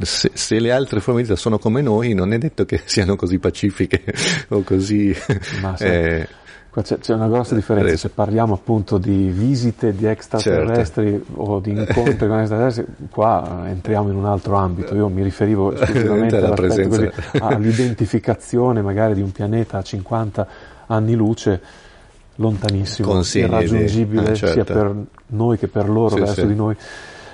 se, se, le altre forme di vita sono come noi, non è detto che [laughs] siano così pacifiche [laughs] o così. Ma eh, qua c'è, c'è, una grossa differenza. Se parliamo appunto di visite di extraterrestri certo. o di incontri con extraterrestri, qua entriamo in un altro ambito. Io mi riferivo [laughs] esclusivamente così, all'identificazione magari di un pianeta a 50 anni luce lontanissimo, irraggiungibile ah, certo. sia per noi che per loro, sì, verso sì. di noi.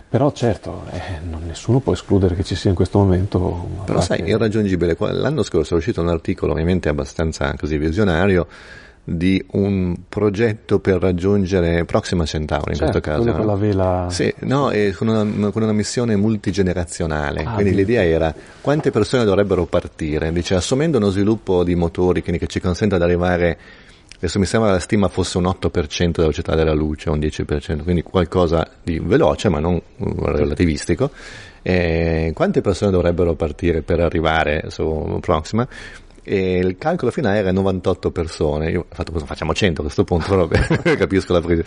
Però certo, eh, nessuno può escludere che ci sia in questo momento... Però sai, che... irraggiungibile, l'anno scorso è uscito un articolo ovviamente abbastanza così visionario di un progetto per raggiungere Proxima Centauri in certo, questo caso. No? con la vela. Sì, no, con una, con una missione multigenerazionale. Ah, quindi l'idea era quante persone dovrebbero partire. Dice, assumendo uno sviluppo di motori quindi che ci consenta di arrivare Adesso mi sembra la stima fosse un 8% della velocità della luce, un 10%, quindi qualcosa di veloce ma non relativistico. E quante persone dovrebbero partire per arrivare su Proxima? E il calcolo finale era 98 persone. Io ho fatto cosa facciamo 100 a questo punto, [laughs] [laughs] capisco la presa.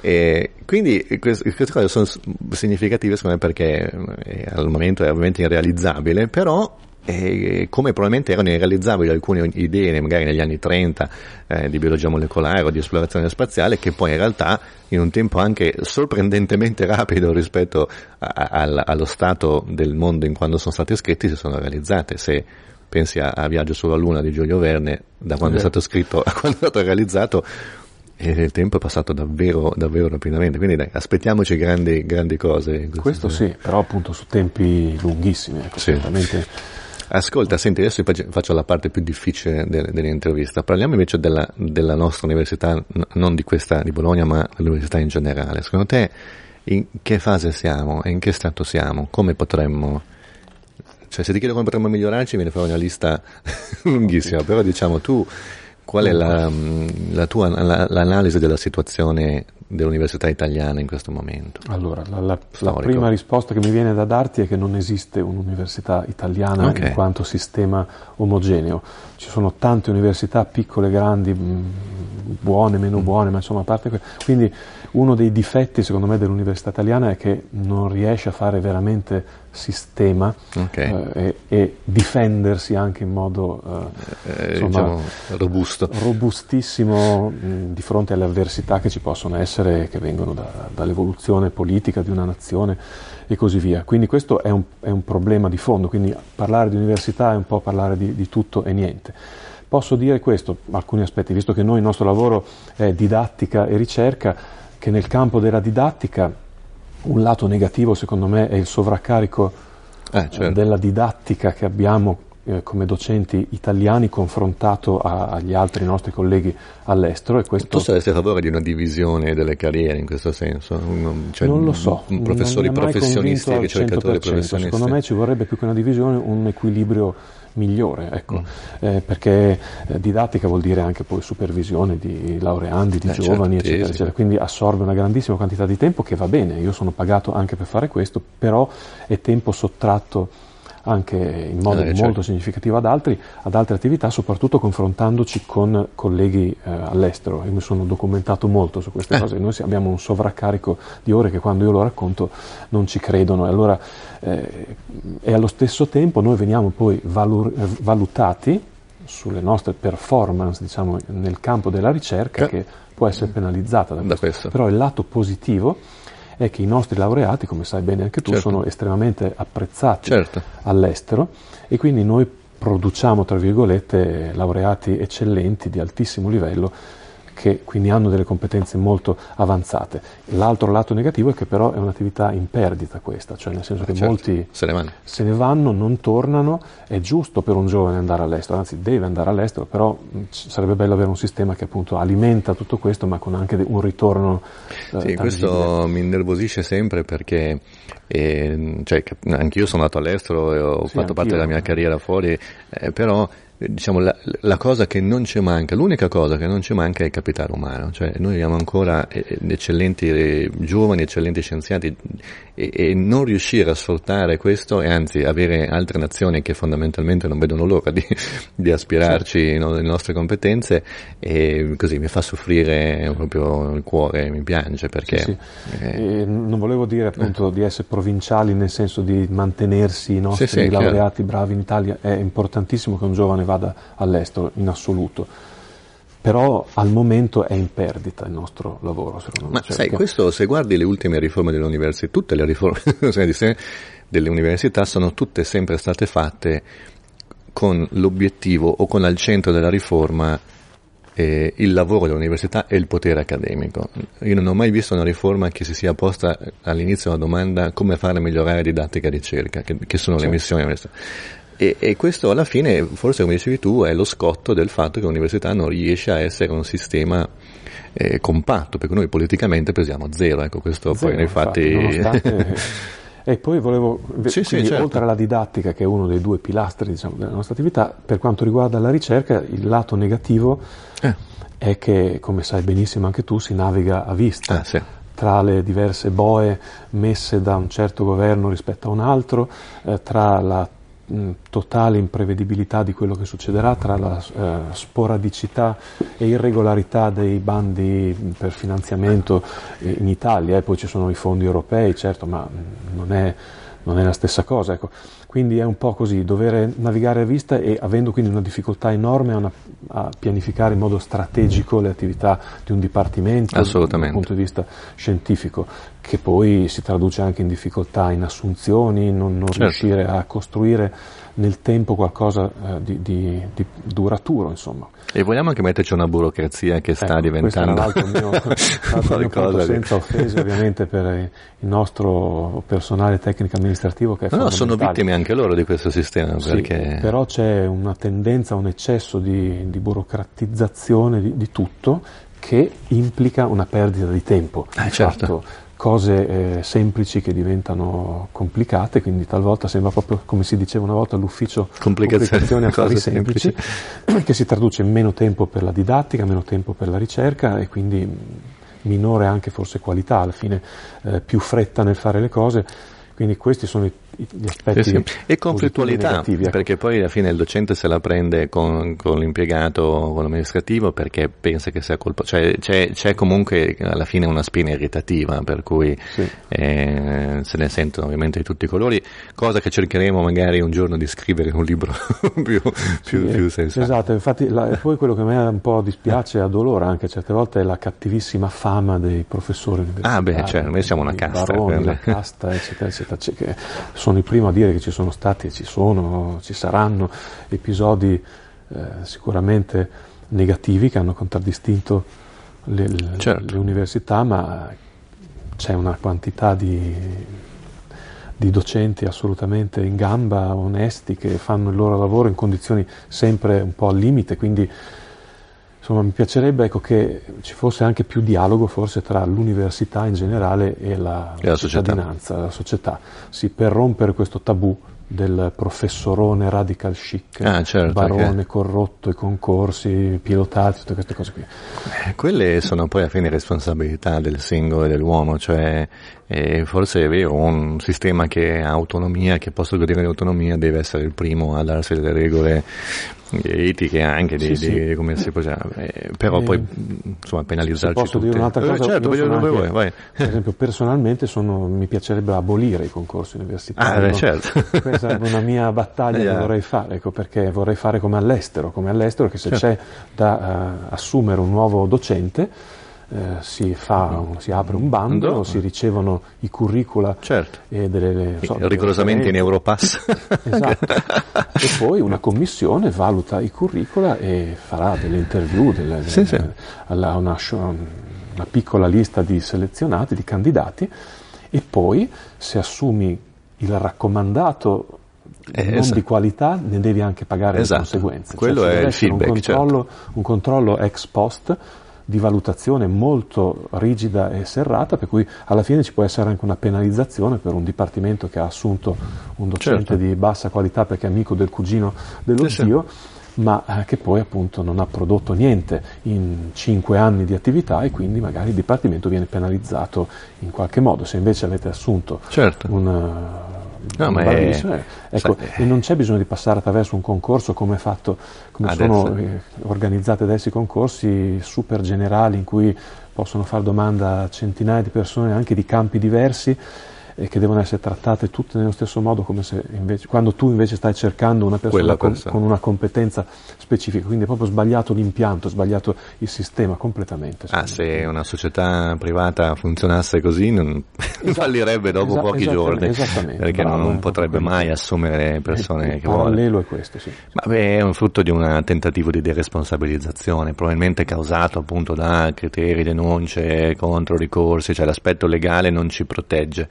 E quindi queste, queste, cose sono significative secondo me perché eh, al momento è ovviamente irrealizzabile, però e come probabilmente erano irrealizzabili alcune idee magari negli anni 30 eh, di biologia molecolare o di esplorazione spaziale che poi in realtà in un tempo anche sorprendentemente rapido rispetto a, a, allo stato del mondo in quando sono state scritte si sono realizzate se pensi a, a Viaggio sulla Luna di Giulio Verne da quando è stato scritto [laughs] a quando è stato realizzato e il tempo è passato davvero, davvero rapidamente, quindi dai, aspettiamoci grandi, grandi cose. Questo sì, però appunto su tempi lunghissimi, ecco, sì. Ascolta, senti, adesso faccio la parte più difficile dell'intervista. Parliamo invece della, della nostra università, non di questa di Bologna, ma dell'università in generale. Secondo te in che fase siamo e in che stato siamo? Come potremmo... Cioè, se ti chiedo come potremmo migliorarci, viene fuori una lista [laughs] lunghissima, però diciamo tu Qual è la, la tua la, l'analisi della situazione dell'università italiana in questo momento? Allora, la, la, prima risposta che mi viene da darti è che non esiste un'università italiana okay. in quanto sistema omogeneo. Ci sono tante università, piccole, grandi, buone, meno mm. buone, ma insomma a parte que- quindi uno dei difetti secondo me dell'università italiana è che non riesce a fare veramente sistema okay. eh, e, e, difendersi anche in modo eh, eh, insomma, diciamo, robusto. robustissimo mh, di fronte alle avversità che ci possono essere che vengono da, dall'evoluzione politica di una nazione e così via. Quindi questo è un, è un, problema di fondo, quindi parlare di università è un po' parlare di, di tutto e niente. Posso dire questo, alcuni aspetti, visto che noi il nostro lavoro è didattica e ricerca, che nel campo della didattica un lato negativo secondo me è il sovraccarico eh, certo. della didattica che abbiamo eh, come docenti italiani confrontato a, agli altri nostri colleghi all'estero. E questo... Tu saresti a favore di una divisione delle carriere in questo senso? Cioè, non lo so. Un, professori professionisti e ricercatori professionisti? Secondo me ci vorrebbe più che una divisione un equilibrio migliore, ecco, mm. eh, perché eh, didattica vuol dire anche poi supervisione di laureandi, di eh, giovani, certo, eccetera, eccetera, quindi assorbe una grandissima quantità di tempo che va bene, io sono pagato anche per fare questo, però è tempo sottratto anche in modo eh, molto certo. significativo ad, altri, ad altre attività, soprattutto confrontandoci con colleghi eh, all'estero. Io mi sono documentato molto su queste eh. cose. Noi abbiamo un sovraccarico di ore che quando io lo racconto non ci credono. E, allora, eh, e allo stesso tempo noi veniamo poi valur- valutati sulle nostre performance diciamo, nel campo della ricerca che può essere penalizzata da, da questo. questo. Però il lato positivo è che i nostri laureati, come sai bene anche tu, certo. sono estremamente apprezzati certo. all'estero e quindi noi produciamo, tra virgolette, laureati eccellenti di altissimo livello che quindi hanno delle competenze molto avanzate. L'altro lato negativo è che però è un'attività in perdita questa, cioè nel senso che certo, molti se ne, se ne, vanno, non tornano, è giusto per un giovane andare all'estero, anzi deve andare all'estero, però sarebbe bello avere un sistema che appunto alimenta tutto questo ma con anche un ritorno. Eh, sì, questo mi innervosisce sempre perché eh, cioè, anch'io sono andato all'estero e ho sì, fatto parte della mia carriera fuori, eh, però diciamo, la, la, cosa che non ci manca, l'unica cosa che non ci manca è il capitale umano, cioè noi abbiamo ancora eh, eccellenti eh, giovani, eccellenti scienziati e, e, non riuscire a sfruttare questo e anzi avere altre nazioni che fondamentalmente non vedono l'ora di, [laughs] di aspirarci sì. no, le nostre competenze e così mi fa soffrire proprio il cuore, mi piange perché... Sì, sì. Eh, non volevo dire appunto eh. di essere provinciali nel senso di mantenersi i nostri laureati bravi in Italia, è importantissimo che un giovane vada all'estero in assoluto. Però al momento è in perdita il nostro lavoro, secondo me. Ma cioè, sai, questo se guardi le ultime riforme dell'università, tutte le riforme [laughs] delle università sono tutte sempre state fatte con l'obiettivo o con al centro della riforma eh, il lavoro dell'università e il potere accademico. Io non ho mai visto una riforma che si sia posta all'inizio una domanda come fare migliorare didattica e ricerca, che, che sono certo. le missioni dell'università. E, e, questo alla fine, forse come dicevi tu, è lo scotto del fatto che l'università non riesce a essere un sistema eh, compatto, perché noi politicamente pesiamo zero, ecco questo zero, poi nei fatti... [laughs] E poi volevo, sì, quindi, sì, certo. oltre alla didattica, che è uno dei due pilastri diciamo, della nostra attività, per quanto riguarda la ricerca, il lato negativo eh. è che, come sai benissimo anche tu, si naviga a vista. Ah, sì tra le diverse boe messe da un certo governo rispetto a un altro, eh, tra la totale imprevedibilità di quello che succederà, tra la eh, sporadicità e irregolarità dei bandi per finanziamento in Italia, e poi ci sono i fondi europei, certo, ma non è, non è la stessa cosa. Ecco. Quindi è un po' così, dover navigare a vista e avendo quindi una difficoltà enorme a, una, a pianificare in modo strategico le attività di un dipartimento dal punto di vista scientifico, che poi si traduce anche in difficoltà in assunzioni, non, non certo. riuscire a costruire nel tempo qualcosa eh, di, di, di, duraturo, insomma. E vogliamo anche metterci una burocrazia che sta ecco, diventando... Questo è un altro mio, [laughs] mio punto, senza offese ovviamente per il nostro personale tecnico amministrativo che è No, no sono vittime anche loro di questo sistema. Sì, perché... però c'è una tendenza, un eccesso di, di burocratizzazione di, tutto che implica una perdita di tempo. Eh, certo. Cose eh, semplici che diventano complicate, quindi talvolta sembra proprio come si diceva una volta l'ufficio complicazioni affari semplici, semplici, che si traduce in meno tempo per la didattica, meno tempo per la ricerca e quindi minore anche forse qualità, alla fine eh, più fretta nel fare le cose. Quindi questi sono gli aspetti sì, sì. e conflittualità ecco. perché poi alla fine il docente se la prende con, con l'impiegato con l'amministrativo perché pensa che sia colpa cioè c'è, c'è comunque alla fine una spina irritativa per cui sì. eh, se ne sentono ovviamente di tutti i colori cosa che cercheremo magari un giorno di scrivere in un libro [laughs] più, più, più sensato esatto infatti la, poi quello che a me un po' dispiace e addolora anche certe volte è la cattivissima fama dei professori ah beh certo noi siamo una casta baroni, casta eccetera eccetera che sono i primi a dire che ci sono stati e ci sono, ci saranno episodi eh, sicuramente negativi che hanno contraddistinto le, certo. le, università, ma c'è una quantità di, di docenti assolutamente in gamba, onesti, che fanno il loro lavoro in condizioni sempre un po' al limite, quindi Insomma, mi piacerebbe ecco, che ci fosse anche più dialogo forse tra l'università in generale e la, e la cittadinanza, società. la società. Sì, per rompere questo tabù del professorone radical chic, ah, certo, barone che... corrotto, i concorsi pilotati, tutte queste cose qui. Eh, quelle sono poi a fine responsabilità del singolo e dell'uomo, cioè eh, forse è vero, un sistema che ha autonomia, che possa godere di autonomia, deve essere il primo a darsi delle regole etiche anche di, sì, di, sì. come si può eh, però eh, poi insomma penalizzarci posso tutti. dire un'altra cosa eh, certo, voglio, anche, vai, vai. per esempio personalmente sono, mi piacerebbe abolire i concorsi universitari ah, beh, certo. questa è una mia battaglia [laughs] yeah. che vorrei fare ecco, perché vorrei fare come all'estero come all'estero che se certo. c'è da uh, assumere un nuovo docente eh, si, fa, si, apre un bando, Ando. si ricevono i curricula certo. e delle, so, rigorosamente in Europass. [laughs] esatto. [laughs] e poi una commissione valuta i curricula e farà delle interview, delle, sì, delle, sì. Alla, una, una piccola lista di selezionati, di candidati e poi se assumi il raccomandato eh, non esatto. di qualità ne devi anche pagare esatto. le conseguenze. Quello cioè, è il feedback, un controllo, certo. un controllo ex post di valutazione molto rigida e serrata, per cui alla fine ci può essere anche una penalizzazione per un dipartimento che ha assunto un docente certo. di bassa qualità perché è amico del cugino dello sì, zio. Sì ma eh, che poi appunto non ha prodotto niente in cinque anni di attività e quindi magari il Dipartimento viene penalizzato in qualche modo. Se invece avete assunto certo. un, No, ma è, eh, ecco, sai, e non c'è bisogno di passare attraverso un concorso come, fatto, come sono eh, organizzati adesso i concorsi super generali in cui possono fare domanda a centinaia di persone anche di campi diversi e che devono essere trattate tutte nello stesso modo come se invece, quando tu invece stai cercando una persona, con, con, una competenza specifica, quindi è proprio sbagliato l'impianto, sbagliato il sistema completamente. Ah, se una società privata funzionasse così non esatto, fallirebbe dopo esatto, pochi giorni, perché bravo, non potrebbe mai assumere persone il che vuole. Il parallelo è questo, sì. Ma beh, è un frutto di un tentativo di deresponsabilizzazione, probabilmente causato appunto da criteri, denunce, contro ricorsi, cioè l'aspetto legale non ci protegge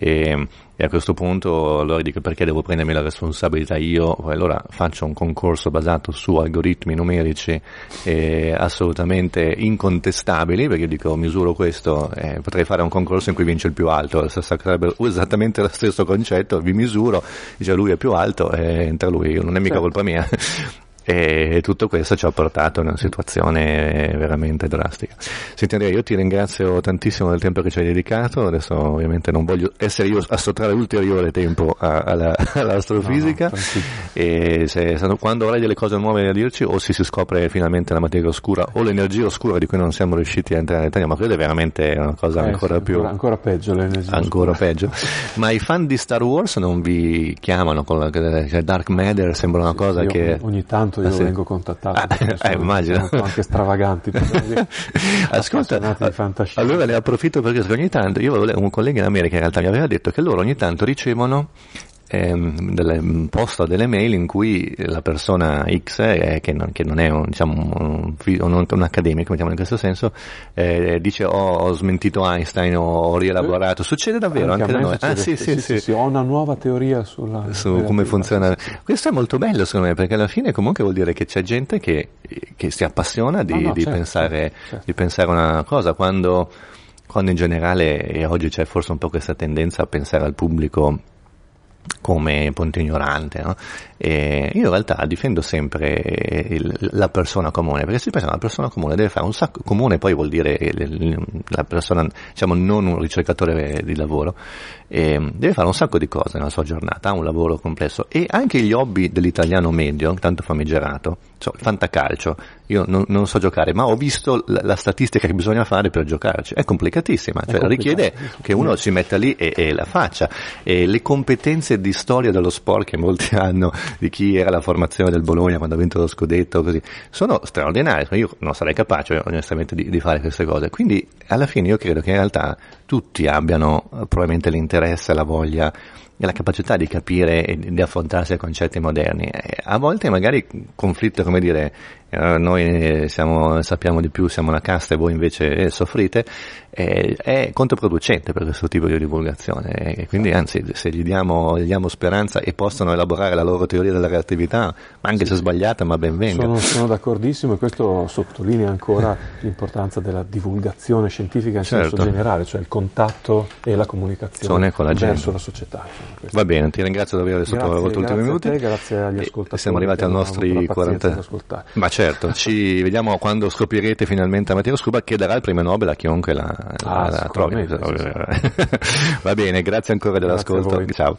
e, e, a questo punto allora dico perché devo prendermi la responsabilità io? Allora faccio un concorso basato su algoritmi numerici eh, assolutamente incontestabili, perché io dico misuro questo, eh, potrei fare un concorso in cui vince il più alto, sarebbe esattamente lo stesso concetto, vi misuro, dice lui è più alto e entra lui, non è mica certo. colpa mia. E tutto questo ci ha portato a una situazione veramente drastica. Senti Andrea, io ti ringrazio tantissimo del tempo che ci hai dedicato, adesso ovviamente non voglio essere io a sottrarre ulteriore tempo a, alla, [laughs] all'astrofisica, no, no, e se, quando avrai delle cose nuove da dirci o se si scopre finalmente la materia oscura o l'energia oscura di cui non siamo riusciti a entrare in Italia, ma quella è veramente una cosa eh, ancora sì, più... Ancora, peggio l'energia Ancora oscura. peggio. ma i fan di Star Wars non vi chiamano con la, cioè Dark Matter sembra una cosa io che... Ogni tanto tanto io ah, sì. vengo contattato. Ah, eh, immagino. Sono anche stravaganti. [laughs] Ascolta, allora ne approfitto perché ogni tanto, io avevo un collega in America in realtà mi aveva detto che loro ogni tanto ricevono ehm, delle, posta delle mail in cui la persona X, eh, che, non, che, non, è un, diciamo, un, un, un accademico, mettiamo in questo senso, eh, dice oh, ho smentito Einstein, ho rielaborato. Succede davvero anche, anche da noi. Ah, sì, sì, sì, sì, Ho una nuova teoria sulla, su come funziona. Questo è molto bello secondo me, perché alla fine comunque vuol dire che c'è gente che, che si appassiona di, no, no, di, certo, pensare, certo. di pensare una cosa. Quando, quando in generale, e oggi c'è forse un po' questa tendenza a pensare al pubblico come ponte ignorante. No? io in realtà difendo sempre il, la persona comune, perché si pensa che una persona comune deve fare un sacco, comune poi vuol dire la persona, diciamo non un ricercatore di lavoro, eh, deve fare un sacco di cose nella sua giornata, ha un lavoro complesso e anche gli hobby dell'italiano medio, tanto famigerato, cioè il fantacalcio, io non, non, so giocare, ma ho visto la, la, statistica che bisogna fare per giocarci, è complicatissima, cioè è richiede che uno si metta lì e, e la faccia, e le competenze di storia dello sport che molti [laughs] hanno, di chi era la formazione del Bologna quando ha vinto lo scudetto, così, sono straordinarie, io non sarei capace onestamente di, di fare queste cose, quindi alla fine io credo che in realtà tutti abbiano eh, probabilmente l'interesse, la voglia la capacità di capire e di affrontarsi ai concetti moderni. A volte magari conflitto, come dire, eh, noi siamo, sappiamo di più, siamo una casta e voi invece eh, soffrite, eh, è controproducente per questo tipo di divulgazione. E quindi anzi, se gli diamo, gli diamo, speranza e possono elaborare la loro teoria della reattività, anche se sbagliata, ma ben venga. Sono, sono d'accordissimo e questo sottolinea ancora l'importanza della divulgazione scientifica in certo. senso generale, cioè il contatto e la comunicazione con la verso la società. Va bene, ti ringrazio davvero aver avuto ultimi minuti. Te, grazie agli ascoltatori. Siamo arrivati ai nostri 40. Ma certo, [laughs] ci vediamo quando scoprirete finalmente la materia oscura che darà il premio Nobel a chiunque la, ah, la trovi. [laughs] Va bene, grazie ancora dell'ascolto. Ciao.